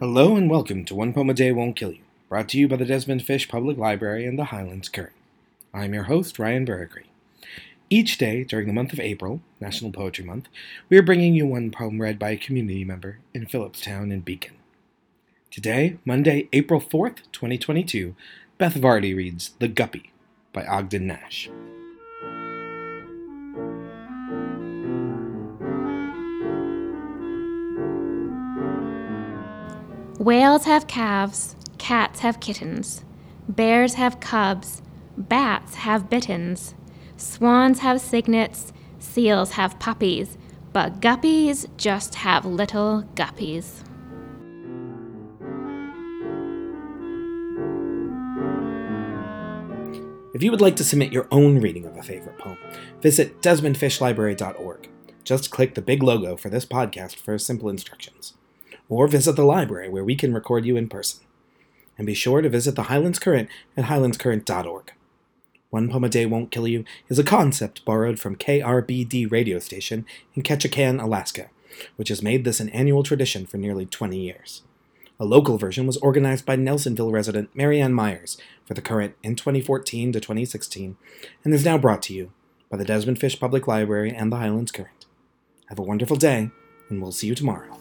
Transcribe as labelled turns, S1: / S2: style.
S1: Hello and welcome to One Poem a Day Won't Kill You, brought to you by the Desmond Fish Public Library and the Highlands Current. I'm your host, Ryan Buragry. Each day during the month of April, National Poetry Month, we are bringing you one poem read by a community member in Philipstown and Beacon. Today, Monday, April 4th, 2022, Beth Vardy reads The Guppy by Ogden Nash.
S2: Whales have calves, cats have kittens, bears have cubs, bats have bittens, swans have cygnets, seals have puppies, but guppies just have little guppies.
S1: If you would like to submit your own reading of a favorite poem, visit desmondfishlibrary.org. Just click the big logo for this podcast for simple instructions or visit the library where we can record you in person. And be sure to visit the Highlands Current at highlandscurrent.org. One Poem a Day Won't Kill You is a concept borrowed from KRBD radio station in Ketchikan, Alaska, which has made this an annual tradition for nearly 20 years. A local version was organized by Nelsonville resident Marianne Myers for the current in 2014 to 2016 and is now brought to you by the Desmond Fish Public Library and the Highlands Current. Have a wonderful day, and we'll see you tomorrow.